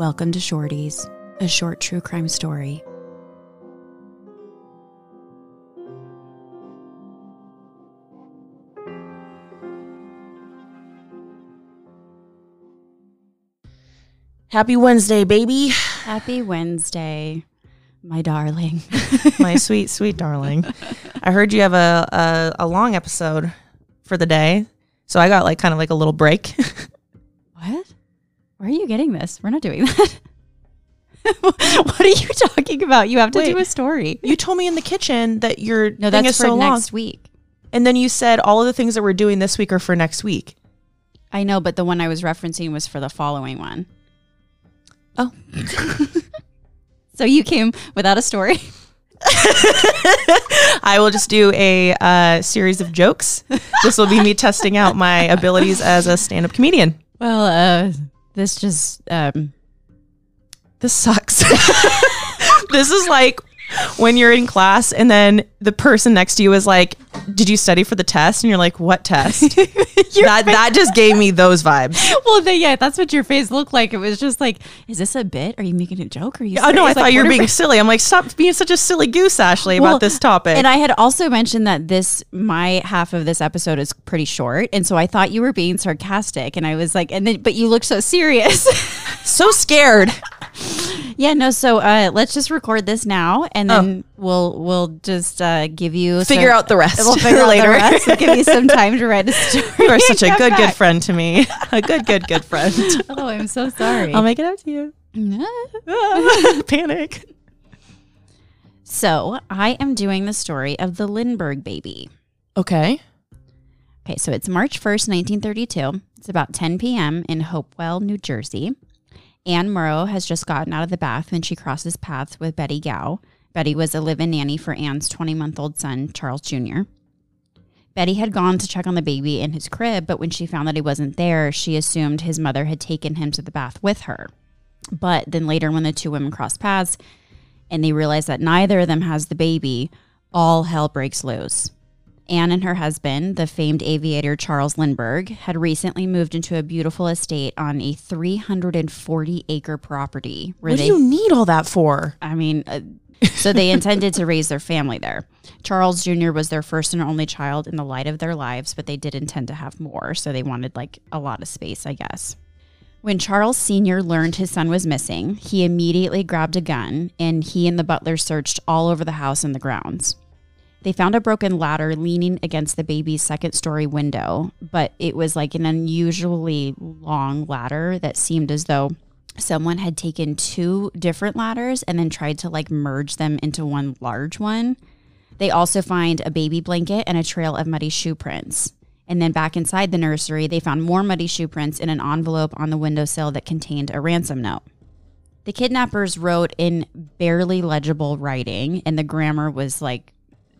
Welcome to Shorties, a short true crime story. Happy Wednesday, baby. Happy Wednesday, my darling. My sweet, sweet darling. I heard you have a, a a long episode for the day. So I got like kind of like a little break. getting this? We're not doing that. what are you talking about? You have to do a story. you told me in the kitchen that your No, thing that's is for so long. next week. And then you said all of the things that we're doing this week are for next week. I know, but the one I was referencing was for the following one. Oh. so you came without a story? I will just do a uh, series of jokes. this will be me testing out my abilities as a stand-up comedian. Well, uh, this just um, This sucks. this is like when you're in class and then the person next to you is like, "Did you study for the test?" And you're like, "What test?" that that just gave me those vibes. well, then, yeah, that's what your face looked like. It was just like, is this a bit? Are you making a joke? Or are you? Oh no, I thought you were being silly. I'm like, stop being such a silly goose, Ashley, Well, about this topic. And I had also mentioned that this my half of this episode is pretty short, and so I thought you were being sarcastic, and I was like, and then but you look so serious. so scared. yeah, no. So uh, let's just record this now, and then we'll we'll just uh, give you Oh. Figure some- out the rest We'll figure later. out the rest. We'll give you some time to write a story. You are such a good, good friend to me. A good, good, good friend. Oh, I'm so sorry. I'll make it up to you. Panic. so I am doing the story of the Lindbergh baby. Okay. Okay, so it's March 1st, 1932. It's about 10 p.m. in Hopewell, New Jersey. Anne Morrow has just gotten out of the bath when she crosses paths with Betty Gow. Betty was a live in nanny for Anne's 20 month old son, Charles Jr. Betty had gone to check on the baby in his crib, but when she found that he wasn't there, she assumed his mother had taken him to the bath with her. But then later, when the two women cross paths and they realize that neither of them has the baby, all hell breaks loose. Anne and her husband, the famed aviator Charles Lindbergh, had recently moved into a beautiful estate on a 340 acre property where What do you need all that for? I mean, uh, so they intended to raise their family there. Charles Jr. was their first and only child in the light of their lives, but they did intend to have more. So they wanted like a lot of space, I guess. When Charles Sr. learned his son was missing, he immediately grabbed a gun and he and the butler searched all over the house and the grounds. They found a broken ladder leaning against the baby's second story window, but it was like an unusually long ladder that seemed as though someone had taken two different ladders and then tried to like merge them into one large one. They also find a baby blanket and a trail of muddy shoe prints. And then back inside the nursery, they found more muddy shoe prints in an envelope on the windowsill that contained a ransom note. The kidnappers wrote in barely legible writing, and the grammar was like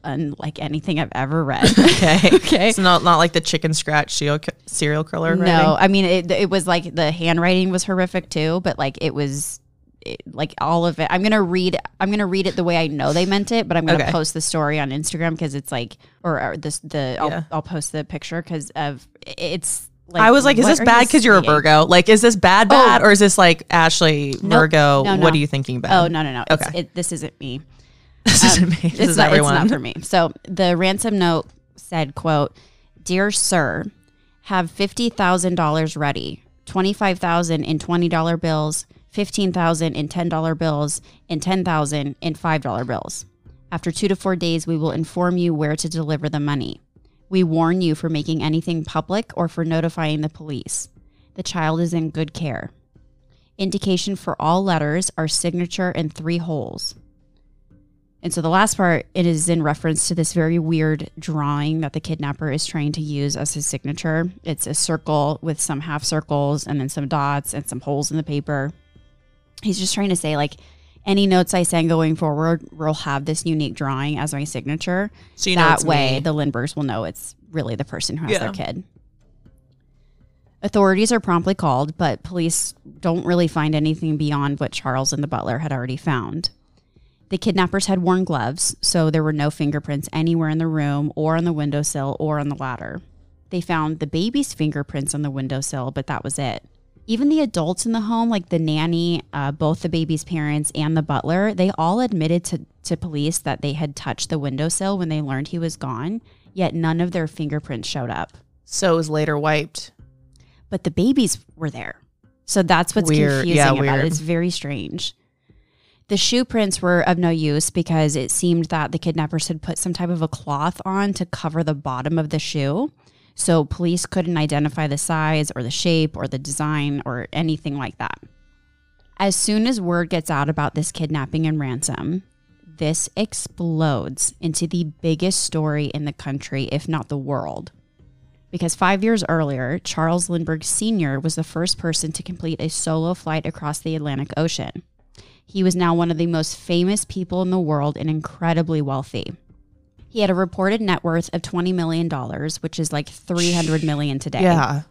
unlike anything I've ever read. Okay. okay. It's not not like the chicken scratch serial, serial killer. No, writing? I mean it. It was like the handwriting was horrific too, but like it was. It, like all of it, I'm gonna read. I'm gonna read it the way I know they meant it, but I'm gonna Okay. post the story on Instagram because it's like, or, or this the. I'll, Yeah. I'll post the picture because of it's. like I was like, is this bad because you're a? Virgo? Like, is this bad oh. bad or is this like Ashley Virgo? No, no. What are you thinking about? Oh no no no! It's, Okay. it, this isn't me. this isn't me. This it's is not, everyone. It's not for me. So the ransom note said, "quote Dear Sir, have fifty thousand dollars ready. Twenty five thousand in twenty dollar bills, fifteen thousand in ten dollar bills, and ten thousand in five dollar bills. After two to four days, we will inform you where to deliver the money. We warn you for making anything public or for notifying the police. The child is in good care." Indication for all letters are signature and three holes. And so the last part, it is in reference to this very weird drawing that the kidnapper is trying to use as his signature. It's a circle with some half circles and then some dots and some holes in the paper. He's just trying to say, like, any notes I send going forward will have this unique drawing as my signature. So you that way, me. the Lindberghs will know it's really the person who has Yeah. their kid. Authorities are promptly called, but police don't really find anything beyond what Charles and the butler had already found. The kidnappers had worn gloves, so there were no fingerprints anywhere in the room or on the windowsill or on the ladder. They found the baby's fingerprints on the windowsill, but that was it. Even the adults in the home, like the nanny, uh, both the baby's parents, and the butler, they all admitted to, to police that they had touched the windowsill when they learned he was gone, yet none of their fingerprints showed up. So it was later wiped. But the babies were there. So that's what's Weird. confusing Yeah, about weird. it. It's very strange. The shoe prints were of no use because it seemed that the kidnappers had put some type of a cloth on to cover the bottom of the shoe. So police couldn't identify the size or the shape or the design or anything like that. As soon as word gets out about this kidnapping and ransom, this explodes into the biggest story in the country, if not the world. Because five years earlier, Charles Lindbergh Sr. was the first person to complete a solo flight across the Atlantic Ocean. He was now one of the most famous people in the world and incredibly wealthy. He had a reported net worth of $20 million, which is like 300 million today. Yeah.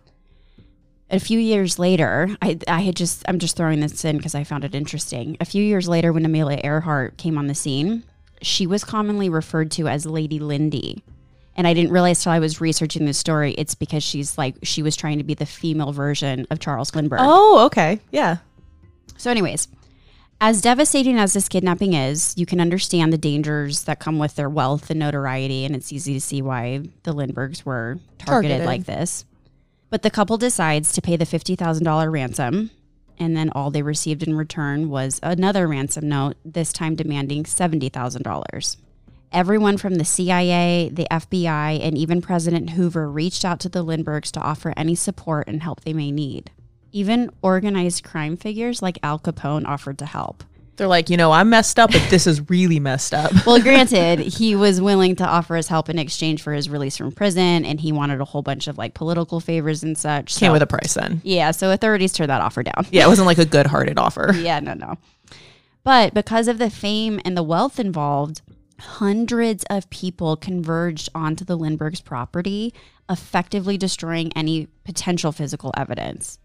A few years later, I, I had just, I'm just throwing this in because I found it interesting. A few years later, when Amelia Earhart came on the scene, she was commonly referred to as Lady Lindy. And I didn't realize till I was researching this story, it's because she's like, she was trying to be the female version of Charles Lindbergh. Oh, okay. Yeah. So, anyways, as devastating as this kidnapping is, you can understand the dangers that come with their wealth and notoriety, and it's easy to see why the Lindberghs were targeted, Targeted. like this. But the couple decides to pay the $50,000 ransom, and then all they received in return was another ransom note, this time demanding $70,000. Everyone from the CIA, the FBI, and even President Hoover reached out to the Lindberghs to offer any support and help they may need. Even organized crime figures like Al Capone offered to help. They're like, you know, I'm messed up, but this is really messed up. Well, granted, he was willing to offer his help in exchange for his release from prison, and he wanted a whole bunch of like political favors and such. Came so- with a price then. yeah, so authorities turned that offer down. Yeah, it wasn't like a good hearted offer. yeah, no, no. But because of the fame and the wealth involved, hundreds of people converged onto the Lindberghs' property, effectively destroying any potential physical evidence.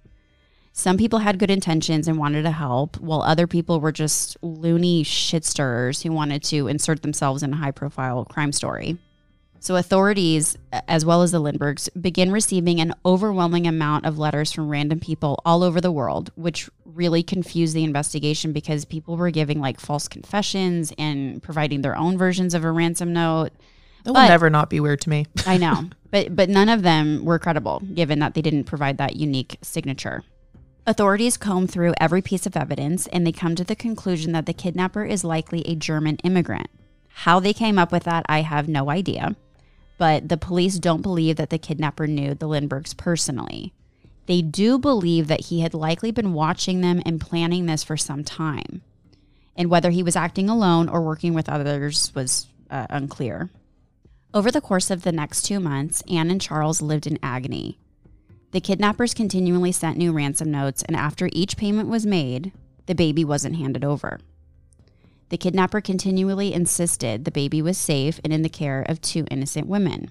Some people had good intentions and wanted to help, while other people were just loony shit stirrers who wanted to insert themselves in a high profile crime story. So, authorities, as well as the Lindberghs, begin receiving an overwhelming amount of letters from random people all over the world, which really confused the investigation because people were giving like false confessions and providing their own versions of a ransom note. That will never not be weird to me. I know, but but none of them were credible, given that they didn't provide that unique signature. Authorities comb through every piece of evidence and they come to the conclusion that the kidnapper is likely a German immigrant. How they came up with that, I have no idea. But the police don't believe that the kidnapper knew the Lindberghs personally. They do believe that he had likely been watching them and planning this for some time. And whether he was acting alone or working with others was uh, unclear. Over the course of the next two months, Anne and Charles lived in agony. The kidnappers continually sent new ransom notes, and after each payment was made, the baby wasn't handed over. The kidnapper continually insisted the baby was safe and in the care of two innocent women.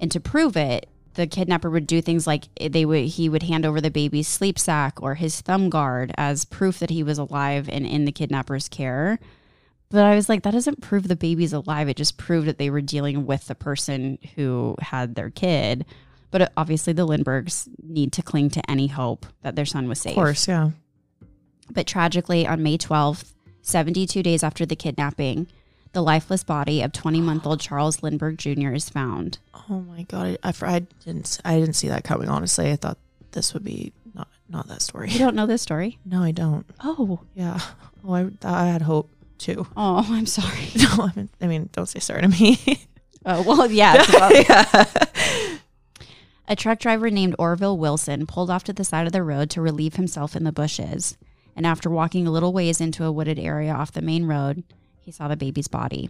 And to prove it, the kidnapper would do things like they would he would hand over the baby's sleep sack or his thumb guard as proof that he was alive and in the kidnapper's care. But I was like, that doesn't prove the baby's alive. It just proved that they were dealing with the person who had their kid. But uh, obviously, the Lindberghs need to cling to any hope that their son was safe. Of course, yeah. But tragically, on May 12th, 72 days after the kidnapping, the lifeless body of 20 month old Charles Lindbergh Jr. is found. Oh my god, I, I, I didn't I didn't see that coming. Honestly, I thought this would be not not that story. You don't know this story? No, I don't. Oh, Yeah. Oh, I I had hope too. oh, I'm sorry. No, I mean, I mean, don't say sorry to me. Oh, well, yeah. about- yeah. A truck driver named Orville Wilson pulled off to the side of the road to relieve himself in the bushes. And after walking a little ways into a wooded area off the main road, he saw the baby's body.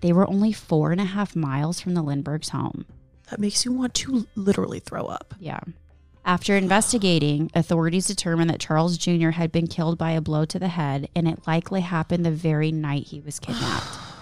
They were only four and a half miles from the Lindberghs' home. That makes you want to literally throw up. Yeah. After investigating, authorities determined that Charles Jr. had been killed by a blow to the head, and it likely happened the very night he was kidnapped.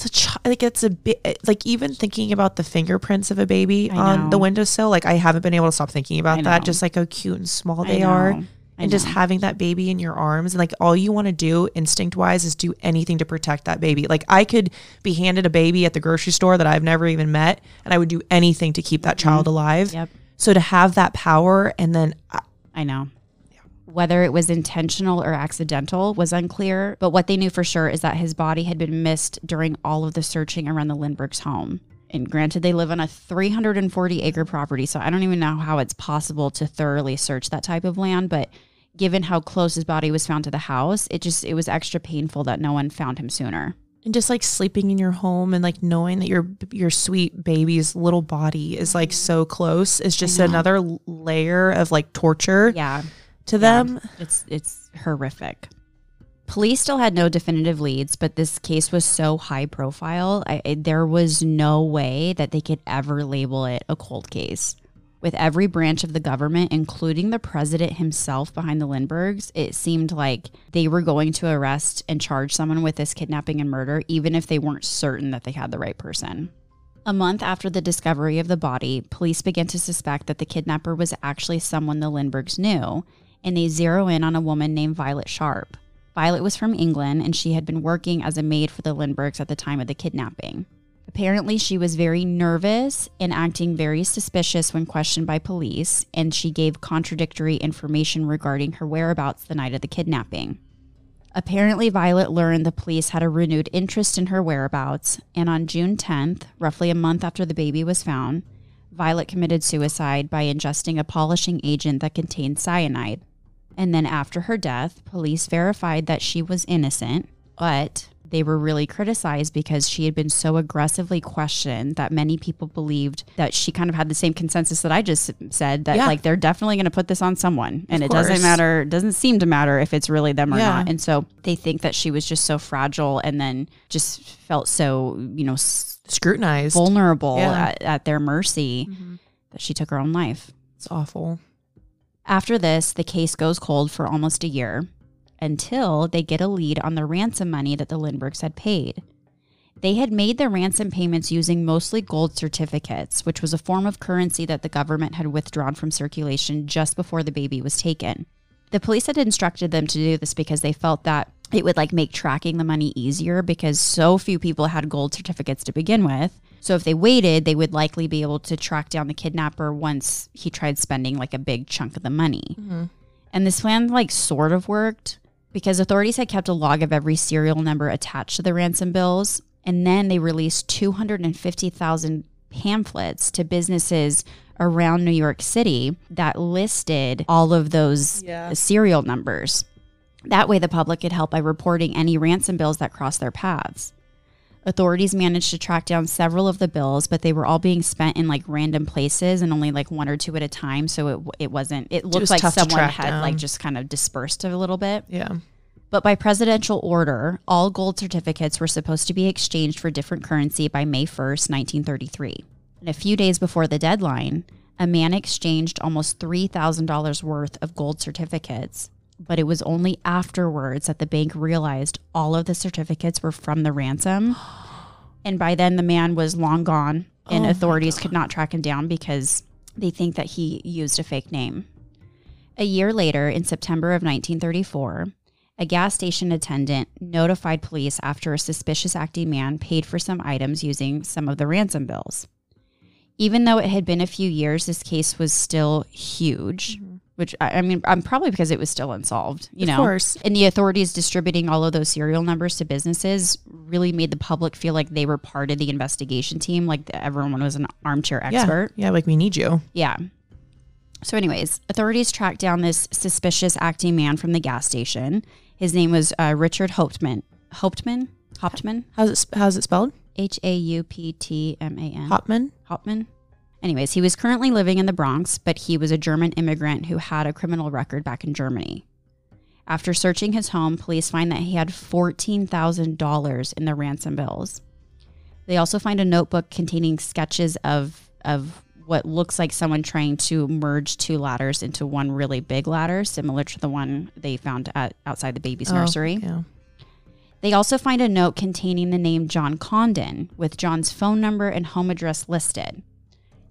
It's a ch- like it's a bit like even thinking about the fingerprints of a baby I on know. the windowsill. Like I haven't been able to stop thinking about I that. know. Just like how cute and small they are. and just having that baby in your arms and like all you want to do instinct wise is do anything to protect that baby like i could be handed a baby at the grocery store that i've never even met and i would do anything to keep that mm-hmm. child alive Yep. so to have that power and then I, I know. Whether it was intentional or accidental was unclear, but what they knew for sure is that his body had been missed during all of the searching around the Lindberghs' home. And granted, they live on a 340 acre property, so I don't even know how it's possible to thoroughly search that type of land. But given how close his body was found to the house, it just it was extra painful that no one found him sooner. And just like sleeping in your home and like knowing that your your sweet baby's little body is like so close is just another layer of like torture Yeah, to them. It's it's horrific. Police still had no definitive leads, but this case was so high profile, I- there was no way that they could ever label it a cold case. With every branch of the government, including the president himself behind the Lindberghs, it seemed like they were going to arrest and charge someone with this kidnapping and murder, even if they weren't certain that they had the right person. A month after the discovery of the body, police began to suspect that the kidnapper was actually someone the Lindberghs knew, and they zero in on a woman named Violet Sharp. Violet was from England, and she had been working as a maid for the Lindberghs at the time of the kidnapping. Apparently, she was very nervous and acting very suspicious when questioned by police, and she gave contradictory information regarding her whereabouts the night of the kidnapping. Apparently, Violet learned the police had a renewed interest in her whereabouts, and on June 10th, roughly a month after the baby was found, Violet committed suicide by ingesting a polishing agent that contained cyanide. And then after her death, police verified that she was innocent, but they were really criticized because she had been so aggressively questioned that many people believed that she kind of had the same consensus that I just said that Yeah. like they're definitely going to put this on someone and Of it doesn't course. matter doesn't seem to matter if it's really them or Yeah. not. And so they think that she was just so fragile and then just felt so, you know, Scrutinized. vulnerable Yeah. at, at their mercy mm-hmm. that she took her own life. It's awful. After this, the case goes cold for almost a year until they get a lead on the ransom money that the Lindberghs had paid. They had made their ransom payments using mostly gold certificates, which was a form of currency that the government had withdrawn from circulation just before the baby was taken. The police had instructed them to do this because they felt that it would like make tracking the money easier because so few people had gold certificates to begin with. So if they waited, they would likely be able to track down the kidnapper once he tried spending like a big chunk of the money. Mm-hmm. And this plan like sort of worked because authorities had kept a log of every serial number attached to the ransom bills and then they released 250,000 pamphlets to businesses around New York City that listed all of those Yeah. serial numbers. That way, the public could help by reporting any ransom bills that crossed their paths. Authorities managed to track down several of the bills, but they were all being spent in like random places and only like one or two at a time. So it it wasn't. It looked was like someone had like just kind of dispersed a little bit. Yeah. But by presidential order, all gold certificates were supposed to be exchanged for different currency by May 1st, 1933. And a few days before the deadline, a man exchanged almost $3,000 worth of gold certificates. But it was only afterwards that the bank realized all of the certificates were from the ransom. And by then, the man was long gone, and oh authorities could not track him down because they think that he used a fake name. A year later, in September of 1934, a gas station attendant notified police after a suspicious acting man paid for some items using some of the ransom bills. Even though it had been a few years, this case was still huge. Mm-hmm. Which I I mean, I'm probably because it was still unsolved, you know. Of know. course. And the authorities distributing all of those serial numbers to businesses really made the public feel like they were part of the investigation team, like everyone was an armchair expert. Yeah. yeah, Like we need you. Yeah. So, anyways, authorities tracked down this suspicious acting man from the gas station. His name was uh, Richard Hauptmann. Hauptmann? Hauptmann? How's it, how's it spelled? H A U P T M A N. Hopman. Hauptmann. Anyways, he was currently living in the Bronx, but he was a German immigrant who had a criminal record back in Germany. After searching his home, police find that he had $14,000 in the ransom bills. They also find a notebook containing sketches of of what looks like someone trying to merge two ladders into one really big ladder, similar to the one they found at outside the baby's oh, nursery. Oh, yeah. They also find a note containing the name John Condon with John's phone number and home address listed.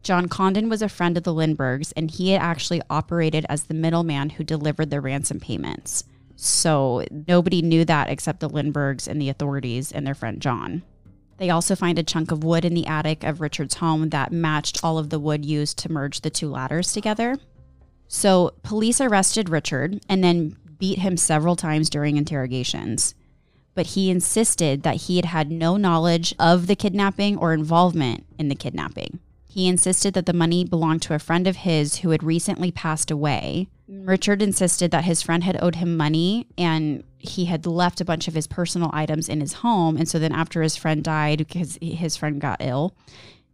John Condon was a friend of the Lindberghs, and he had actually operated as the middleman who delivered the ransom payments. So nobody knew that except the Lindberghs and the authorities and their friend John. They also find a chunk of wood in the attic of Richard's home that matched all of the wood used to merge the two ladders together. So police arrested Richard and then beat him several times during interrogations. But he insisted that he had had no knowledge of the kidnapping or involvement in the kidnapping. He insisted that the money belonged to a friend of his who had recently passed away. Mm. Richard insisted that his friend had owed him money and he had left a bunch of his personal items in his home. And so then after his friend died, because his friend got ill,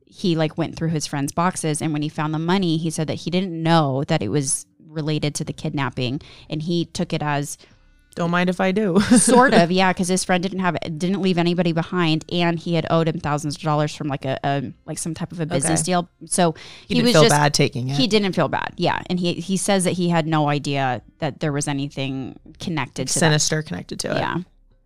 he like went through his friend's boxes. And when he found the money, he said that he didn't know that it was related to the kidnapping. And he took it as Don't mind if I do. sort of yeah because his friend didn't have didn't leave anybody behind and he had owed him thousands of dollars from like a, a like some type of a business Okay. deal so he, he, didn't was feel just bad taking it. he didn't feel bad yeah and he he says that he had no idea that there was anything connected to that Sinister connected to it. yeah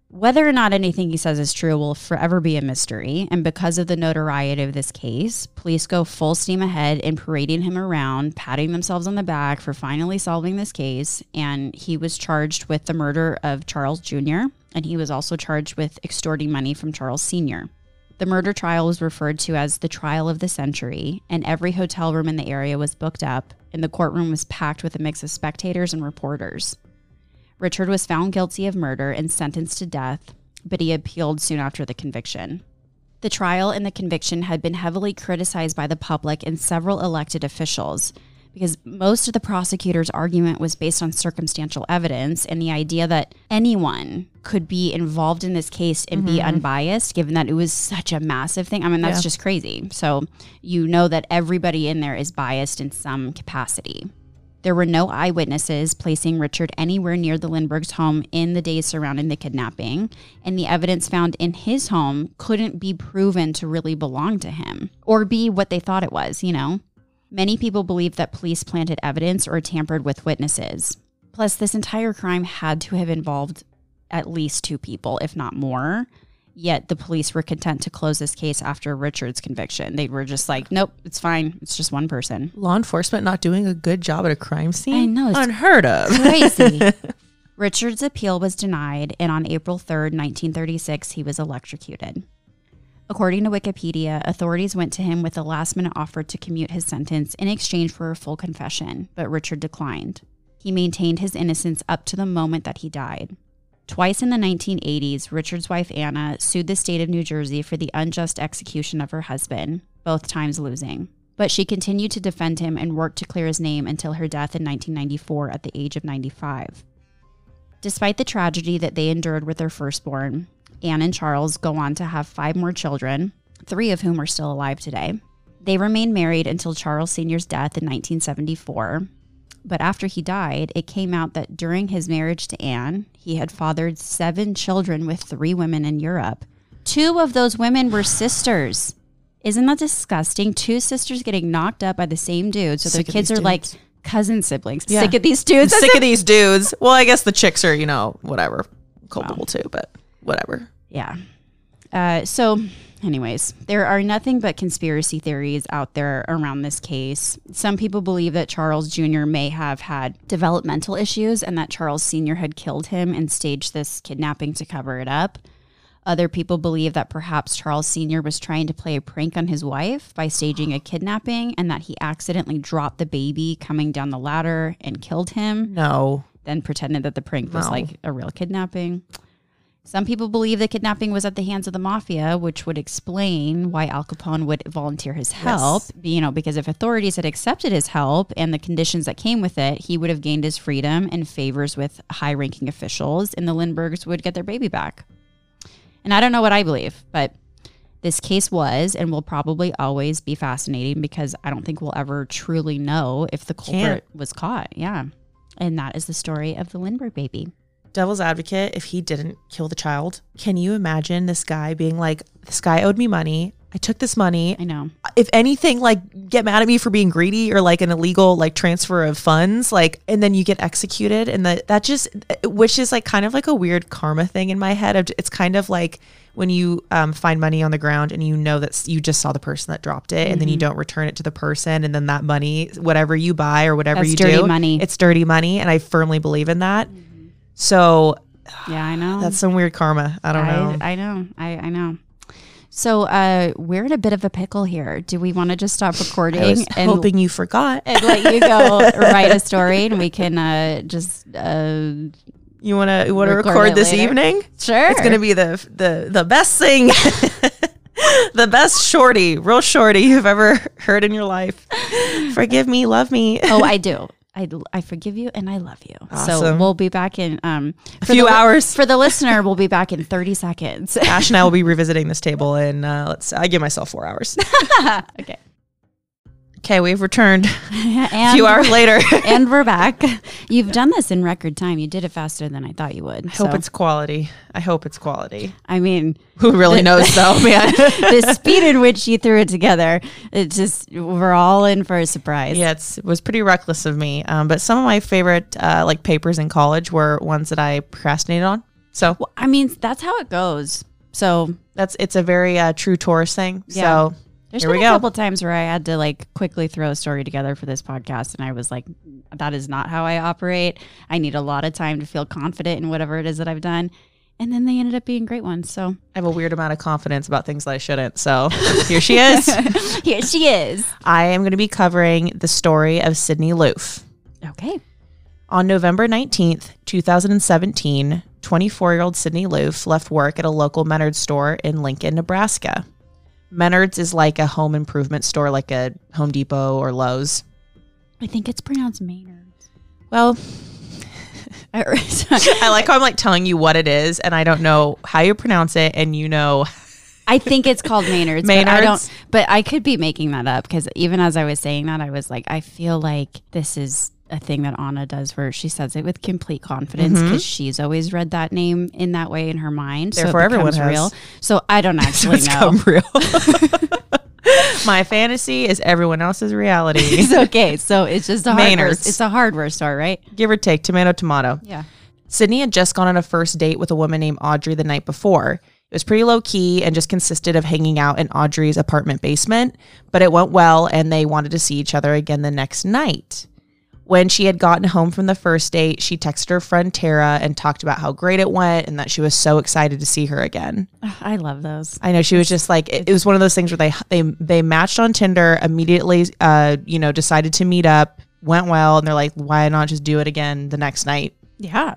whether or not anything he says is true will forever be a mystery. And because of the notoriety of this case, police go full steam ahead in parading him around, patting themselves on the back for finally solving this case. And he was charged with the murder of Charles Jr., and he was also charged with extorting money from Charles Sr. The murder trial was referred to as the trial of the century, and every hotel room in the area was booked up, and the courtroom was packed with a mix of spectators and reporters. Richard was found guilty of murder and sentenced to death, but he appealed soon after the conviction. The trial and the conviction had been heavily criticized by the public and several elected officials because most of the prosecutor's argument was based on circumstantial evidence and the idea that anyone could be involved in this case and be mm-hmm. unbiased, given that it was such a massive thing. I mean, that's Yeah. just crazy. So you know that everybody in there is biased in some capacity. There were no eyewitnesses placing Richard anywhere near the Lindberghs' home in the days surrounding the kidnapping, and the evidence found in his home couldn't be proven to really belong to him or be what they thought it was, you know? Many people believe that police planted evidence or tampered with witnesses. Plus, this entire crime had to have involved at least two people, if not more. Yet the police were content to close this case after Richard's conviction. They were just like, nope, it's fine. It's just one person. Law enforcement not doing a good job at a crime scene. I know, it's Unheard of. crazy. Richard's appeal was denied, and on April 3rd, 1936, he was electrocuted. According to Wikipedia, authorities went to him with a last minute offer to commute his sentence in exchange for a full confession, but Richard declined. He maintained his innocence up to the moment that he died. Twice in the 1980s, Richard's wife Anna sued the state of New Jersey for the unjust execution of her husband, both times losing. But she continued to defend him and worked to clear his name until her death in 1994 at the age of 95. Despite the tragedy that they endured with their firstborn, Anne and Charles go on to have five more children, three of whom are still alive today. They remained married until Charles Sr.'s death in 1974. But after he died, it came out that during his marriage to Anne, he had fathered seven children with three women in Europe. Two of those women were sisters. Isn't that disgusting? Two sisters getting knocked up by the same dude. So their Sick of kids are like cousin siblings. Yeah. Sick of these dudes. sick of these dudes. Well, I guess the chicks are, you know, whatever, culpable too, but whatever. Yeah. Uh, so, anyways, there are nothing but conspiracy theories out there around this case. Some people believe that Charles Jr. may have had developmental issues and that Charles Sr. had killed him and staged this kidnapping to cover it up. Other people believe that perhaps Charles Sr. was trying to play a prank on his wife by staging a kidnapping and that he accidentally dropped the baby coming down the ladder and killed him No. then pretended that the prank was No. like a real kidnapping. Some people believe the kidnapping was at the hands of the mafia, which would explain why Al Capone would volunteer his help. You know, because if authorities had accepted his help and the conditions that came with it, he would have gained his freedom and favors with high ranking officials, and the Lindberghs would get their baby back. And I don't know what I believe, but this case was and will probably always be fascinating because I don't think we'll ever truly know if the culprit Can't. was caught. Yeah. And that is the story of the Lindbergh baby. Devil's advocate, if he didn't kill the child, can you imagine this guy being like, this guy owed me money. I took this money. I know. if anything, like get mad at me for being greedy or like an illegal like transfer of funds, like and then you get executed, and that that just which is like kind of like a weird karma thing in my head. It's kind of like when you um, find money on the ground and you know that you just saw the person that dropped it, and then you Mm-hmm. don't return it to the person, and then that money, whatever you buy or whatever That's you dirty do, money. it's dirty money, and I firmly believe in that. So Yeah, I know. that's some weird karma. I don't know. I, I know. I, I know. So uh, we're in a bit of a pickle here. Do we want to just stop recording I was and, hoping you forgot. and let you go write a story and we can uh, just uh, You want to want to Record record this later? evening? sure. It's gonna be the the the best thing, the best shorty, real shorty you've ever heard in your life. Forgive me, love me. oh, I do. I, I forgive you and I love you. Awesome. So we'll be back in um, A few the hours. For the listener, we'll be back in 30 seconds. Ash and I will be revisiting this table, and uh, let's. I give myself four hours. okay. Okay, we've returned a few hours later. and we're back. You've done this in record time. You did it faster than I thought you would. I hope So, it's quality. I hope it's quality. I mean, Who really knows, though, man? the speed in which you threw it together, it just, we're all in for a surprise. Yeah, it's, it was pretty reckless of me. Um, but some of my favorite uh, like papers in college were ones that I procrastinated on. So Well, I mean, that's how it goes. So that's it's a very uh, true Taurus thing. Yeah. So There's Here been a go. couple times where I had to like quickly throw a story together for this podcast, and I was like, "That is not how I operate. I need a lot of time to feel confident in whatever it is that I've done." And then they ended up being great ones. So I have a weird amount of confidence about things that I shouldn't. So here she is. here she is. I am going to be covering the story of Sydney Loofe. Okay. On November 19th, 2017, 24 year old Sydney Loofe left work at a local Menards store in Lincoln, Nebraska. Menards is like a home improvement store, like a Home Depot or Lowe's. I think it's pronounced Maynard. Well, I like how I'm like telling you what it is, and I don't know how you pronounce it, and you know, I think it's called Maynard's. But I Maynard's? don't. But I could be making that up because even as I was saying that, I was like, I feel like this is a thing that Anna does, where she says it with complete confidence because she's always read that name in that way in her mind. Mm-hmm. Therefore, so it everyone becomes has. real. So I don't actually it's know. real. My fantasy is everyone else's reality, It's okay. So it's just a hardware. It's a hardware store, right? give or take, tomato, tomato. Yeah. Sydney had just gone on a first date with a woman named Audrey the night before. It was pretty low key and just consisted of hanging out in Audrey's apartment basement, but it went well and they wanted to see each other again the next night. When she had gotten home from the first date, she texted her friend Tara and talked about how great it went and that she was so excited to see her again. I love those. I know she was just like it, it was one of those things where they they they matched on Tinder immediately. Uh, you know, decided to meet up, went well, and they're like, why not just do it again the next night? Yeah.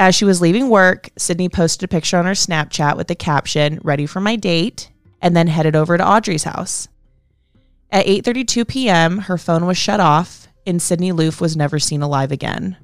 As she was leaving work, Sydney posted a picture on her Snapchat with the caption, "Ready for my date," and then headed over to Audrey's house. At 8:32 p.m., her phone was shut off, and Sydney Loofe was never seen alive again.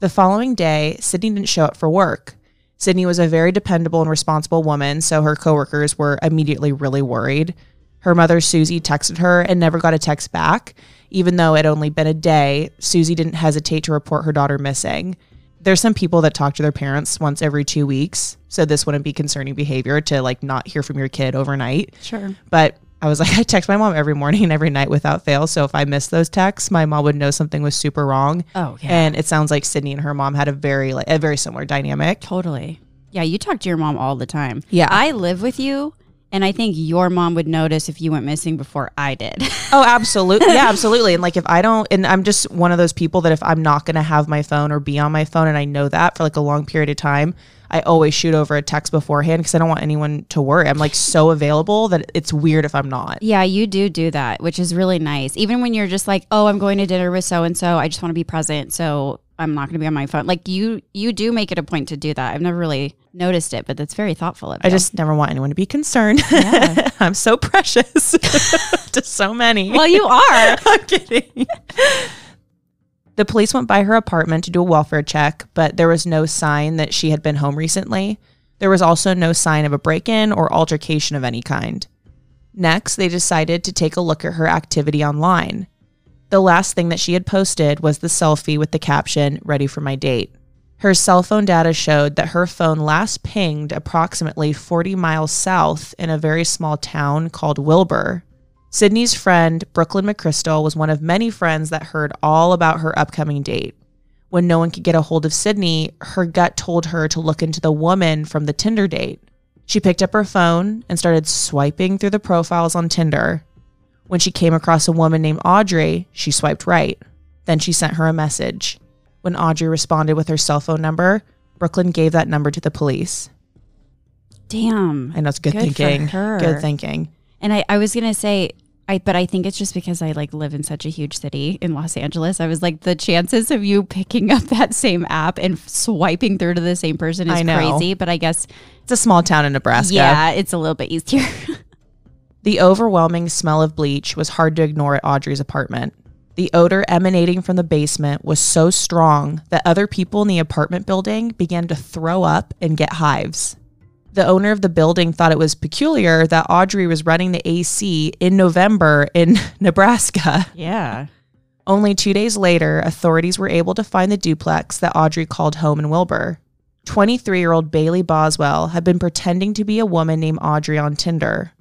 The following day, Sydney didn't show up for work. Sydney was a very dependable and responsible woman, so her coworkers were immediately really worried. Her mother, Susie, texted her and never got a text back. Even though it had only been a day, Susie didn't hesitate to report her daughter missing. There's some people that talk to their parents once every two weeks, so this wouldn't be concerning behavior to like not hear from your kid overnight. Sure. But I was like, I text my mom every morning and every night without fail. So if I missed those texts, my mom would know something was super wrong. Oh yeah. And it sounds like Sydney and her mom had a very like a very similar dynamic. Totally. Yeah, you talk to your mom all the time. Yeah. I live with you, and I think your mom would notice if you went missing before I did. Oh, absolutely. Yeah, absolutely. And like if I don't and I'm just one of those people that if I'm not going to have my phone or be on my phone and I know that for like a long period of time, I always shoot over a text beforehand because I don't want anyone to worry. I'm like so available that it's weird if I'm not. yeah, you do do that, which is really nice. Even when you're just like, "Oh, I'm going to dinner with so and so. I just want to be present, so I'm not going to be on my phone." Like you, you do make it a point to do that. I've never really noticed it, but that's very thoughtful of me. I just never want anyone to be concerned. Yeah. I'm so precious to so many. well, you are. I'm kidding. The police went by her apartment to do a welfare check, but there was no sign that she had been home recently. There was also no sign of a break in or altercation of any kind. Next, they decided to take a look at her activity online. The last thing that she had posted was the selfie with the caption, Ready for my date. Her cell phone data showed that her phone last pinged approximately 40 miles south in a very small town called Wilber. Sydney's friend, Brooklyn McChrystal, was one of many friends that heard all about her upcoming date. When no one could get a hold of Sydney, her gut told her to look into the woman from the Tinder date. She picked up her phone and started swiping through the profiles on Tinder. When she came across a woman named Audrey, she swiped right. Then she sent her a message. When Audrey responded with her cell phone number, Brooklyn gave that number to the police. Damn. I know it's good, Good thinking. Good thinking. And I, I was gonna say, I but I think it's just because I like live in such a huge city in Los Angeles. I was like, the chances of you picking up that same app and swiping through to the same person is crazy. But I guess It's a small town in Nebraska. yeah, it's a little bit easier. The overwhelming smell of bleach was hard to ignore at Audrey's apartment. The odor emanating from the basement was so strong that other people in the apartment building began to throw up and get hives. The owner of the building thought it was peculiar that Audrey was running the AC in November in Nebraska. yeah. Only two days later, authorities were able to find the duplex that Audrey called home in Wilber. 23 year old Bailey Boswell had been pretending to be a woman named Audrey on Tinder.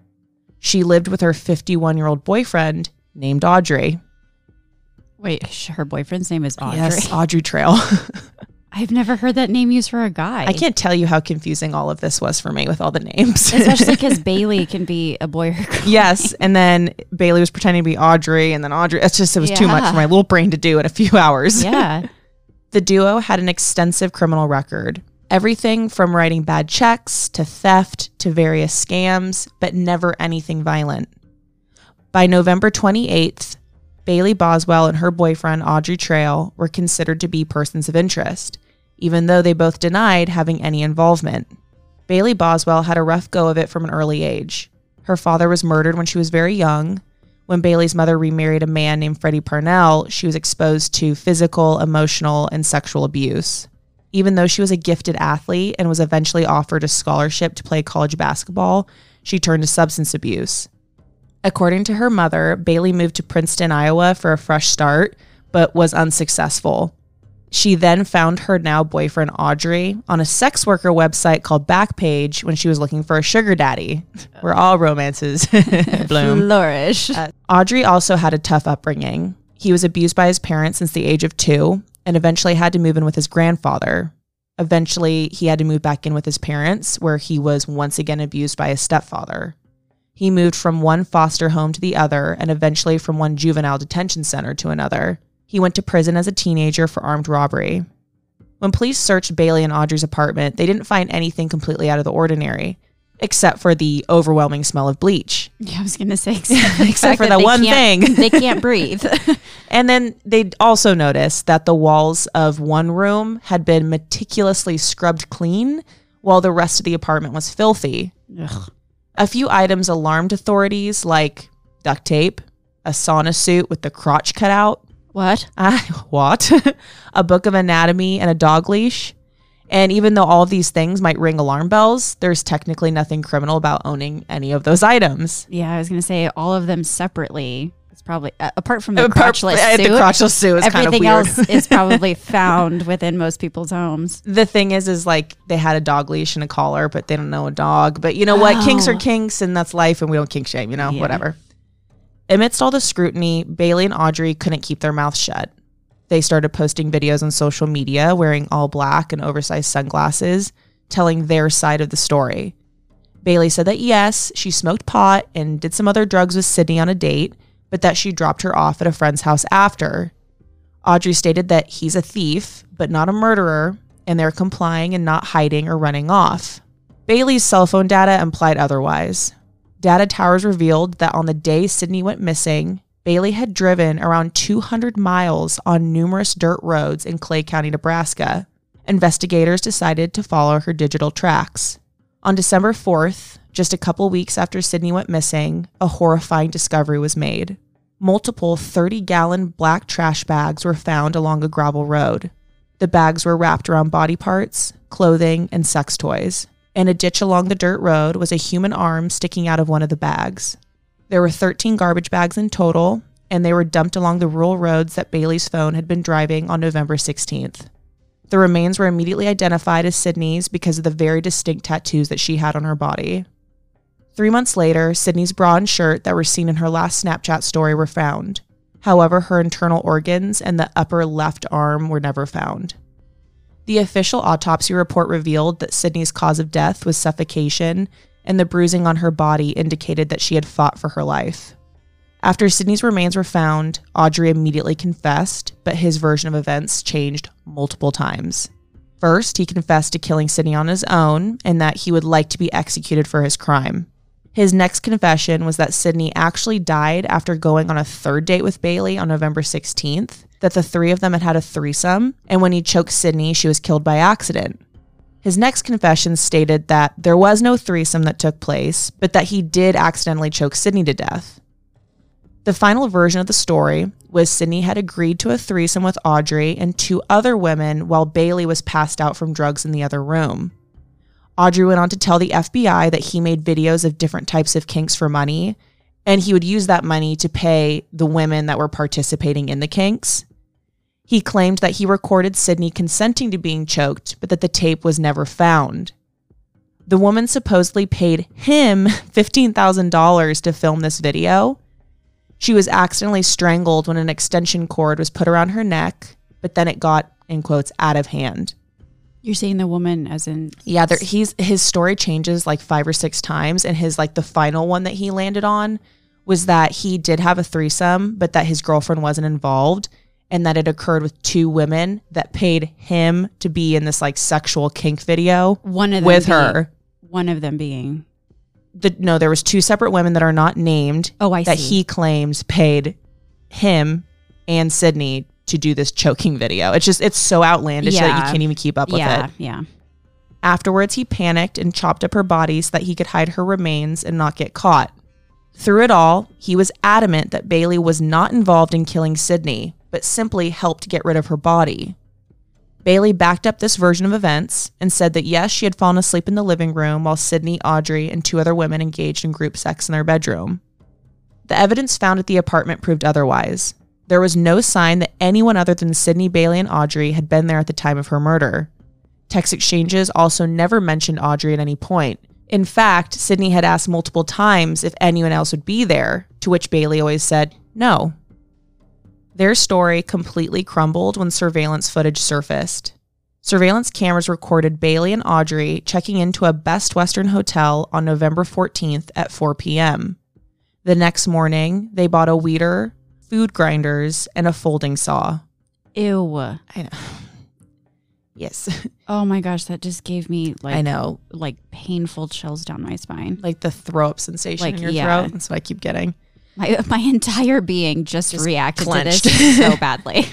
She lived with her 51 year old boyfriend named Audrey. Wait, her boyfriend's name is Audrey. Yes, Audrey Trail. I've never heard that name used for a guy. I can't tell you how confusing all of this was for me with all the names. especially because Bailey can be a boy or girl. yes, and then Bailey was pretending to be Audrey, and then Audrey. It's just, it was too much for my little brain to do in a few hours. Yeah. The duo had an extensive criminal record. Everything from writing bad checks to theft to various scams, but never anything violent. By November 28th, Bailey Boswell and her boyfriend Audrey Trail were considered to be persons of interest, even though they both denied having any involvement. Bailey Boswell had a rough go of it from an early age. Her father was murdered when she was very young. When Bailey's mother remarried a man named Freddie Parnell, she was exposed to physical, emotional, and sexual abuse. Even though she was a gifted athlete and was eventually offered a scholarship to play college basketball, she turned to substance abuse. According to her mother, Bailey moved to Princeton, Iowa for a fresh start, but was unsuccessful. She then found her now boyfriend Audrey on a sex worker website called Backpage when she was looking for a sugar daddy, where all romances bloom. Flourish. Uh, Audrey also had a tough upbringing. He was abused by his parents since the age of two and eventually had to move in with his grandfather. Eventually, he had to move back in with his parents, where he was once again abused by his stepfather. He moved from one foster home to the other and eventually from one juvenile detention center to another. He went to prison as a teenager for armed robbery. When police searched Bailey and Audrey's apartment, they didn't find anything completely out of the ordinary, except for the overwhelming smell of bleach. yeah, I was gonna say except, Except for that that one thing. they can't breathe. And then they also noticed that the walls of one room had been meticulously scrubbed clean while the rest of the apartment was filthy. Ugh. A few items alarmed authorities, like duct tape, a sauna suit with the crotch cut out, What? what? a book of anatomy, and a dog leash. And even though all of these things might ring alarm bells, there's technically nothing criminal about owning any of those items. Yeah, I was gonna say all of them separately. It's probably uh, apart from the Apart- crotchless suit. the crotchless suit is kind of everything else is probably found within most people's homes. the thing is is like they had a dog leash and a collar but they don't know a dog but you know what kinks are Oh. kinks and that's life and we don't kink shame you know Yeah. whatever amidst all the scrutiny bailey and audrey couldn't keep their mouths shut they started posting videos on social media wearing all black and oversized sunglasses telling their side of the story bailey said that yes she smoked pot and did some other drugs with sydney on a date but that she dropped her off at a friend's house after Audrey stated that he's a thief, but not a murderer, and they're complying and not hiding or running off. Bailey's cell phone data implied otherwise. Data towers revealed that on the day Sydney went missing, Bailey had driven around 200 miles on numerous dirt roads in Clay County, Nebraska. Investigators decided to follow her digital tracks. On December 4th, just a couple weeks after Sydney went missing, a horrifying discovery was made. Multiple 30 gallon black trash bags were found along a gravel road. The bags were wrapped around body parts, clothing, and sex toys. In a ditch along the dirt road was a human arm sticking out of one of the bags. There were 13 garbage bags in total, and they were dumped along the rural roads that Bailey's phone had been driving on November 16th. The remains were immediately identified as Sydney's because of the very distinct tattoos that she had on her body. Three months later, Sydney's bra and shirt that were seen in her last Snapchat story were found. However, her internal organs and the upper left arm were never found. The official autopsy report revealed that Sydney's cause of death was suffocation, and the bruising on her body indicated that she had fought for her life. After Sydney's remains were found, Audrey immediately confessed, but his version of events changed multiple times. First, he confessed to killing Sydney on his own and that he would like to be executed for his crime. His next confession was that Sydney actually died after going on a third date with Bailey on November 16th, that the three of them had had a threesome, and when he choked Sydney, she was killed by accident. His next confession stated that there was no threesome that took place, but that he did accidentally choke Sydney to death. The final version of the story was Sydney had agreed to a threesome with Aubrey and two other women while Bailey was passed out from drugs in the other room. Aubrey went on to tell the FBI that he made videos of different types of kinks for money, and he would use that money to pay the women that were participating in the kinks. He claimed that he recorded Sydney consenting to being choked, but that the tape was never found. The woman supposedly paid him $15,000 to film this video. She was accidentally strangled when an extension cord was put around her neck, but then it got, in quotes, out of hand. You're saying the woman as in Yeah, there, he's his story changes like five or six times, and his like the final one that he landed on was that he did have a threesome, but that his girlfriend wasn't involved, and that it occurred with two women that paid him to be in this like sexual kink video one of them with being- her. One of them being The, no, there was two separate women that are not named Oh, I that see. he claims paid him and Sydney to do this choking video. It's just it's so outlandish that you can't even keep up with yeah, it. yeah. Afterwards, he panicked and chopped up her body so that he could hide her remains and not get caught. Through it all, he was adamant that Bailey was not involved in killing Sydney, but simply helped get rid of her body. Bailey backed up this version of events and said that yes, she had fallen asleep in the living room while Sydney, Aubrey, and two other women engaged in group sex in their bedroom. The evidence found at the apartment proved otherwise. There was no sign that anyone other than Sydney, Bailey, and Aubrey had been there at the time of her murder. Text exchanges also never mentioned Aubrey at any point. In fact, Sydney had asked multiple times if anyone else would be there, to which Bailey always said no. Their story completely crumbled when surveillance footage surfaced. Surveillance cameras recorded Bailey and Aubrey checking into a Best Western hotel on November 14th at 4 p.m. The next morning, they bought a weeder, food grinders, and a folding saw. Ew. I know. Yes, Oh my gosh, that just gave me like I know. like painful chills down my spine. Like the throw up sensation Like, in your yeah. throat. That's what I keep getting. My my entire being just, reacted clenched. to this so badly.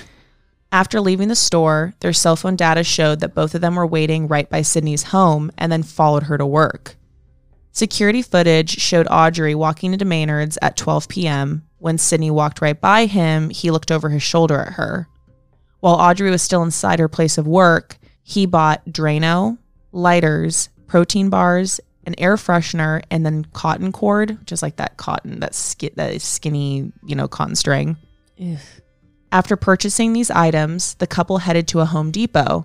After leaving the store, their cell phone data showed that both of them were waiting right by Sydney's home and then followed her to work. Security footage showed Aubrey walking into Menards at 12 p.m. When Sydney walked right by him, he looked over his shoulder at her. While Aubrey was still inside her place of work, he bought Drano, lighters, protein bars, an air freshener, and then cotton cord, just like that cotton, that, ski- that skinny, you know, cotton string. After purchasing these items, the couple headed to a Home Depot.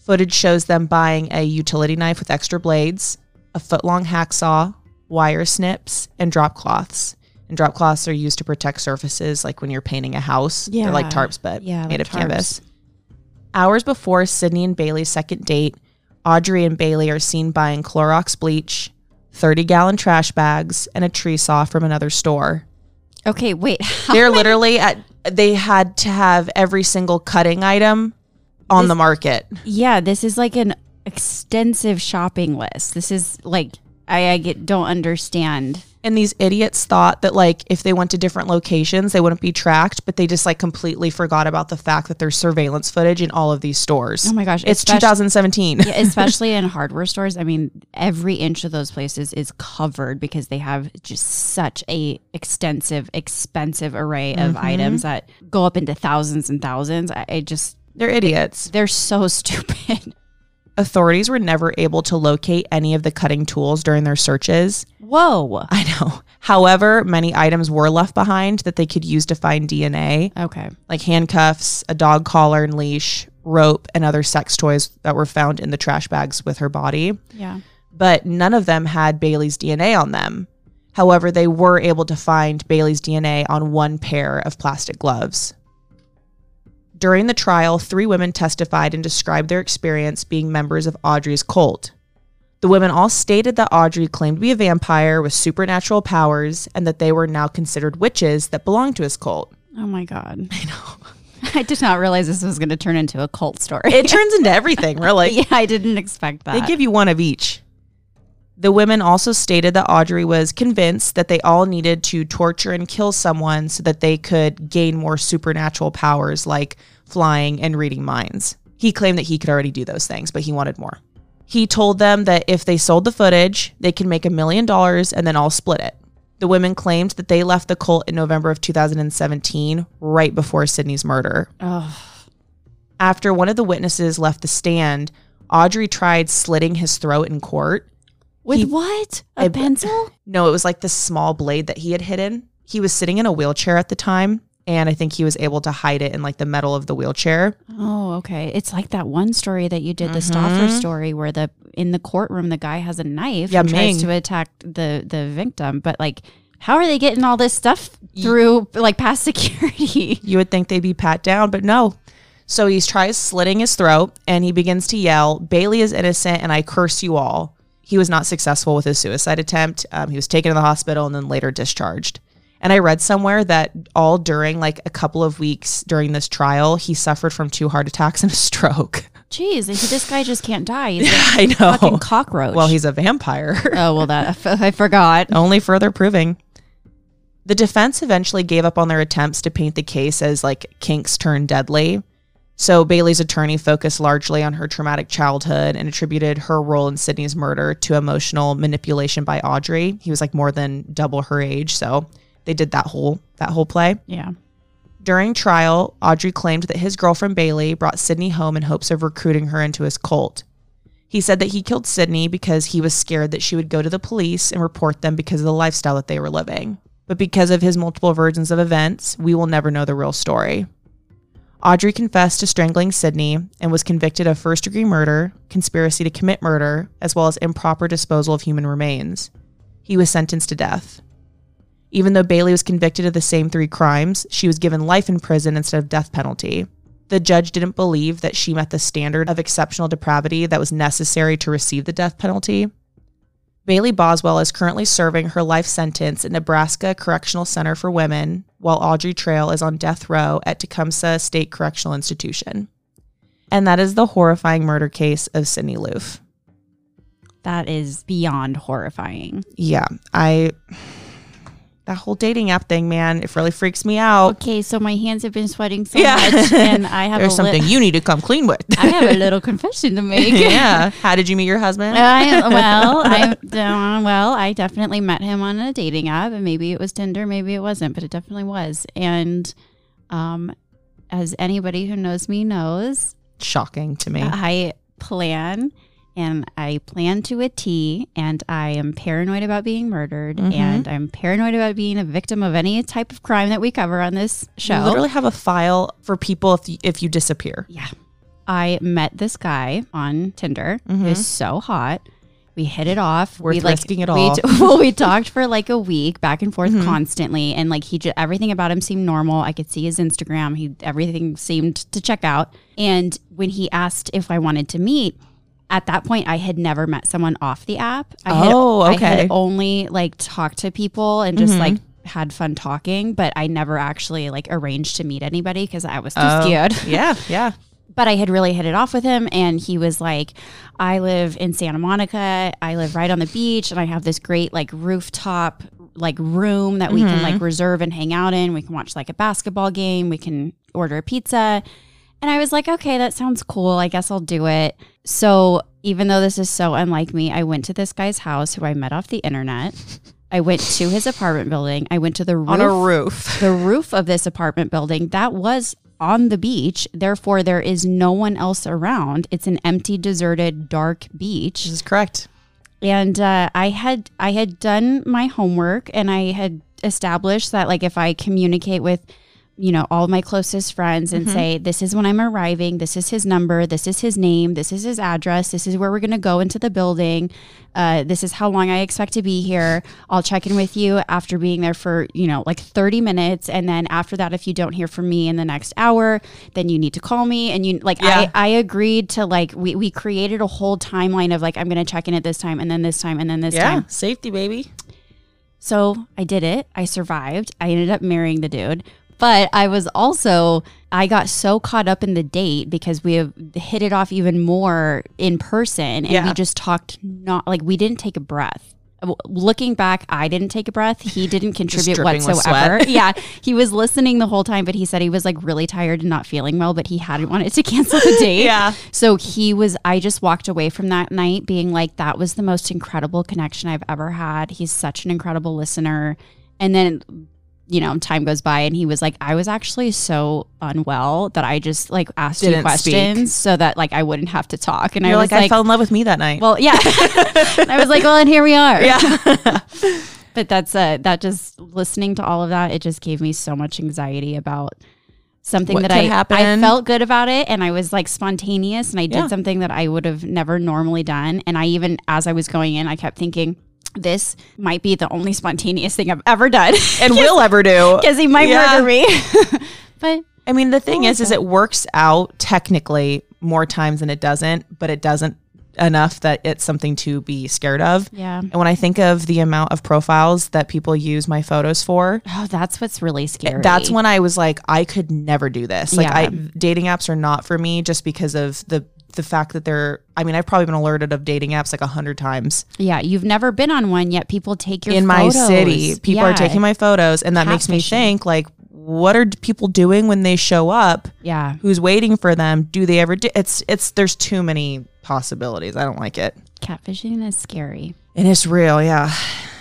Footage shows them buying a utility knife with extra blades, a foot long hacksaw, wire snips, and drop cloths. And drop cloths are used to protect surfaces like when you're painting a house. They're like Yeah. tarps, but Yeah, made like of canvas. Hours before Sydney and Bailey's second date, Aubrey and Bailey are seen buying Clorox bleach, 30 gallon trash bags, and a tree saw from another store. Okay, wait. They're literally at they had to have every single cutting item on This- the market. Yeah, this is like an extensive shopping list. This is like I, I get don't understand. And these idiots thought that like if they went to different locations, they wouldn't be tracked, but they just like completely forgot about the fact that there's surveillance footage in all of these stores. Oh my gosh, It's especially- 2017. Yeah, especially in hardware stores. I mean, every inch of those places is covered because they have just such a extensive, expensive array of mm-hmm. items that go up into thousands and thousands. I, I just They're idiots. they're so stupid. Authorities were never able to locate any of the cutting tools during their searches. Whoa. I know. However, many items were left behind that they could use to find DNA. Okay. like handcuffs, a dog collar and leash, rope, and other sex toys that were found in the trash bags with her body. Yeah. But none of them had Bailey's DNA on them. However, they were able to find Bailey's DNA on one pair of plastic gloves. During the trial, three women testified and described their experience being members of Aubrey's cult. The women all stated that Aubrey claimed to be a vampire with supernatural powers and that they were now considered witches that belonged to his cult. Oh my God. I know. I did not realize this was going to turn into a cult story. it turns into everything, really. yeah, I didn't expect that. They give you one of each. The women also stated that Aubrey was convinced that they all needed to torture and kill someone so that they could gain more supernatural powers like flying and reading minds. He claimed that he could already do those things, but he wanted more. He told them that if they sold the footage, they could make a million dollars and then all split it. The women claimed that they left the cult in November of 2017, right before Sydney's murder. oh, After one of the witnesses left the stand, Aubrey tried slitting his throat in court. with He- what? A I- pencil? No, it was like this small blade that he had hidden. He was sitting in a wheelchair at the time, and I think he was able to hide it in like the metal of the wheelchair. Oh, okay. It's like that one story that you did, the Mm-hmm. Stauffer story, where the in the courtroom the guy has a knife Yeah, and tries Ming. to attack the the victim, but like. How are they getting all this stuff through like past security? You would think they'd be pat down, but no. So he tries slitting his throat and he begins to yell, Bailey is innocent and I curse you all. He was not successful with his suicide attempt. Um, he was taken to the hospital and then later discharged. And I read somewhere that all during like a couple of weeks during this trial, he suffered from two heart attacks and a stroke. Jeez, this guy just can't die. He's I know. fucking cockroach. Well, he's a vampire. oh well, that I forgot. Only further proving. The defense eventually gave up on their attempts to paint the case as like kinks turn deadly. So Bailey's attorney focused largely on her traumatic childhood and attributed her role in Sydney's murder to emotional manipulation by Aubrey. He was like more than double her age, so they did that whole that whole play. Yeah. During trial, Aubrey claimed that his girlfriend Bailey brought Sydney home in hopes of recruiting her into his cult. He said that he killed Sydney because he was scared that she would go to the police and report them because of the lifestyle that they were living. But because of his multiple versions of events, we will never know the real story. Aubrey confessed to strangling Sydney and was convicted of first degree murder, conspiracy to commit murder, as well as improper disposal of human remains. He was sentenced to death. Even though Bailey was convicted of the same three crimes, she was given life in prison instead of death penalty. The judge didn't believe that she met the standard of exceptional depravity that was necessary to receive the death penalty. Bailey Boswell is currently serving her life sentence at Nebraska Correctional Center for Women, while Aubrey Trail is on death row at Tecumseh State Correctional Institution. And that is the horrifying murder case of Sydney Loofe. That is beyond horrifying. Yeah, I. That whole dating app thing, man, it really freaks me out. Okay, so my hands have been sweating so Yeah. much, and I have There's a li- something you need to come clean with. I have a little confession to make. yeah. How did you meet your husband? I well, I uh, well, I definitely met him on a dating app, and maybe it was Tinder, maybe it wasn't, but it definitely was. And um, as anybody who knows me knows, Shocking to me. I plan and I plan to a T, and I am paranoid about being murdered, Mhm. and I'm paranoid about being a victim of any type of crime that we cover on this show. You literally have a file for people if you, if you disappear. Yeah. I met this guy on Tinder. He was so hot. We hit it off. Mm-hmm. Worth we like risking it we all. t- well, we talked for like a week back and forth Mm-hmm. constantly, and like he just everything about him seemed normal. I could see his Instagram. He everything seemed to check out. And when he asked if I wanted to meet, at that point I had never met someone off the app. I had, Oh, I okay. Mm-hmm. had only like talked to people and just like had fun talking, but I never actually like arranged to meet anybody because I was too Oh. scared Yeah, yeah. but I had really hit it off with him. And he was like, I live in Santa Monica. I live right on the beach. And I have this great, like, rooftop, like, room that we can, like, reserve and hang out in. We can watch, like, a basketball game. We can order a pizza. And I was like, okay, that sounds cool. I guess I'll do it. So even though this is so unlike me, I went to this guy's house who I met off the internet. I went to his apartment building. I went to the roof On a roof. the roof of this apartment building that was on the beach. Therefore, there is no one else around. It's an empty, deserted, dark beach. This is correct. And uh, I had I had done my homework, and I had established that like if I communicate with you know all my closest friends and say this is when i'm arriving. This is his number. This is his name. This is his address. This is where we're going to go into the building. Uh, this is how long i expect to be here. I'll check in with you after being there for you know like 30 minutes. And then after that if you don't hear from me in the next hour then you need to call me. And you like Yeah. I, I agreed to like we, we created a whole timeline of like i'm going to check in at this time and then this time and then this Yeah, time. Safety, baby. so I did it. I survived. I ended up marrying the dude. But I was also I got so caught up in the date because we have hit it off even more in person and Yeah. we just talked not like we didn't take a breath. Looking back, I didn't take a breath. He didn't contribute whatsoever. yeah, he was listening the whole time, but he said he was like really tired and not feeling well, but he hadn't wanted to cancel the date. Yeah. So he was, I just walked away from that night being like, that was the most incredible connection I've ever had. He's such an incredible listener. And then, you know, time goes by and he was like, I was actually so unwell that I just like asked you Didn't speak. questions so that like I wouldn't have to talk. And You're I was like, like, I fell in love with me that night. well, yeah. I was like, well, and here we are. yeah. But that's uh that just listening to all of that, it just gave me so much anxiety about something What that I happen. I felt good about it and I was like spontaneous and I did Yeah. something that I would have never normally done. And I even as I was going in, I kept thinking, this might be the only spontaneous thing I've ever done. and will ever do. Because he might Yeah. murder me. but I mean, the thing is, is it works out technically more times than it doesn't, but it doesn't enough that it's something to be scared of. yeah. And when I think of the amount of profiles that people use my photos for, Oh, that's what's really eh, scary. that's when I was like, I could never do this. Like, Yeah. I dating apps are not for me just because of the the fact that they're. I mean, I've probably been alerted of dating apps like a hundred times Yeah, you've never been on one yet. People take your in my city. People are taking my photos, and that makes me think like, what are people doing when they show up? Yeah. who's waiting for them do they ever do it's it's there's too many possibilities i don't like it Catfishing is scary. and it's real yeah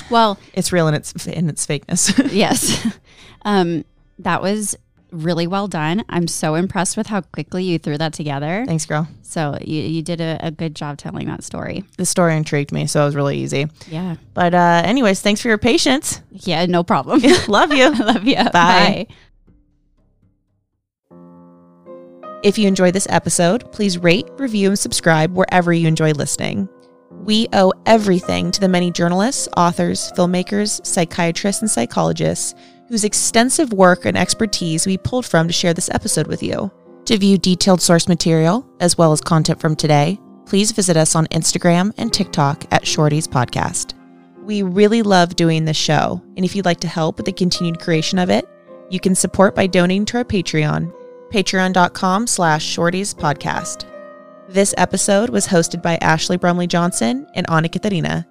Well, it's real in its in its fakeness yes. um, that was really well done. I'm so impressed with how quickly you threw that together. thanks girl So you, you did a, a good job telling that story. the story intrigued me so it was really easy Yeah. but uh anyways thanks for your patience Yeah, no problem. love you Love you. Bye. if you enjoyed this episode please rate review and subscribe wherever you enjoy listening we owe everything to the many journalists, authors, filmmakers, psychiatrists, and psychologists whose extensive work and expertise we pulled from to share this episode with you. To view detailed source material, as well as content from today, please visit us on Instagram and TikTok at Shorties Podcast. We really love doing this show, and if you'd like to help with the continued creation of it, you can support by donating to our Patreon, patreon.com slash shorties podcast. This episode was hosted by Ashley Brumley Johnson and Anna Katarina.